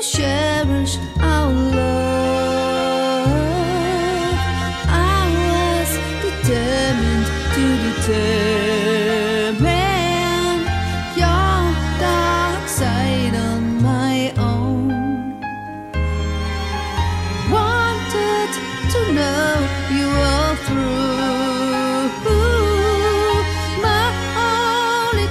to cherish our love. I was determined to determine your dark side on my own. Wanted to know you all through. My only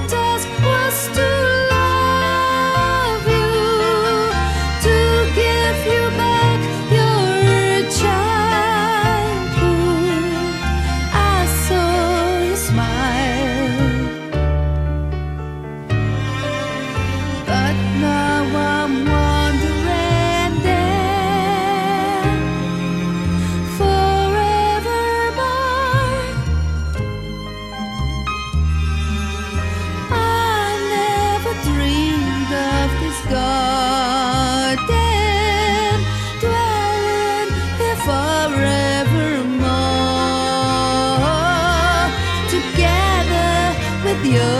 adiós.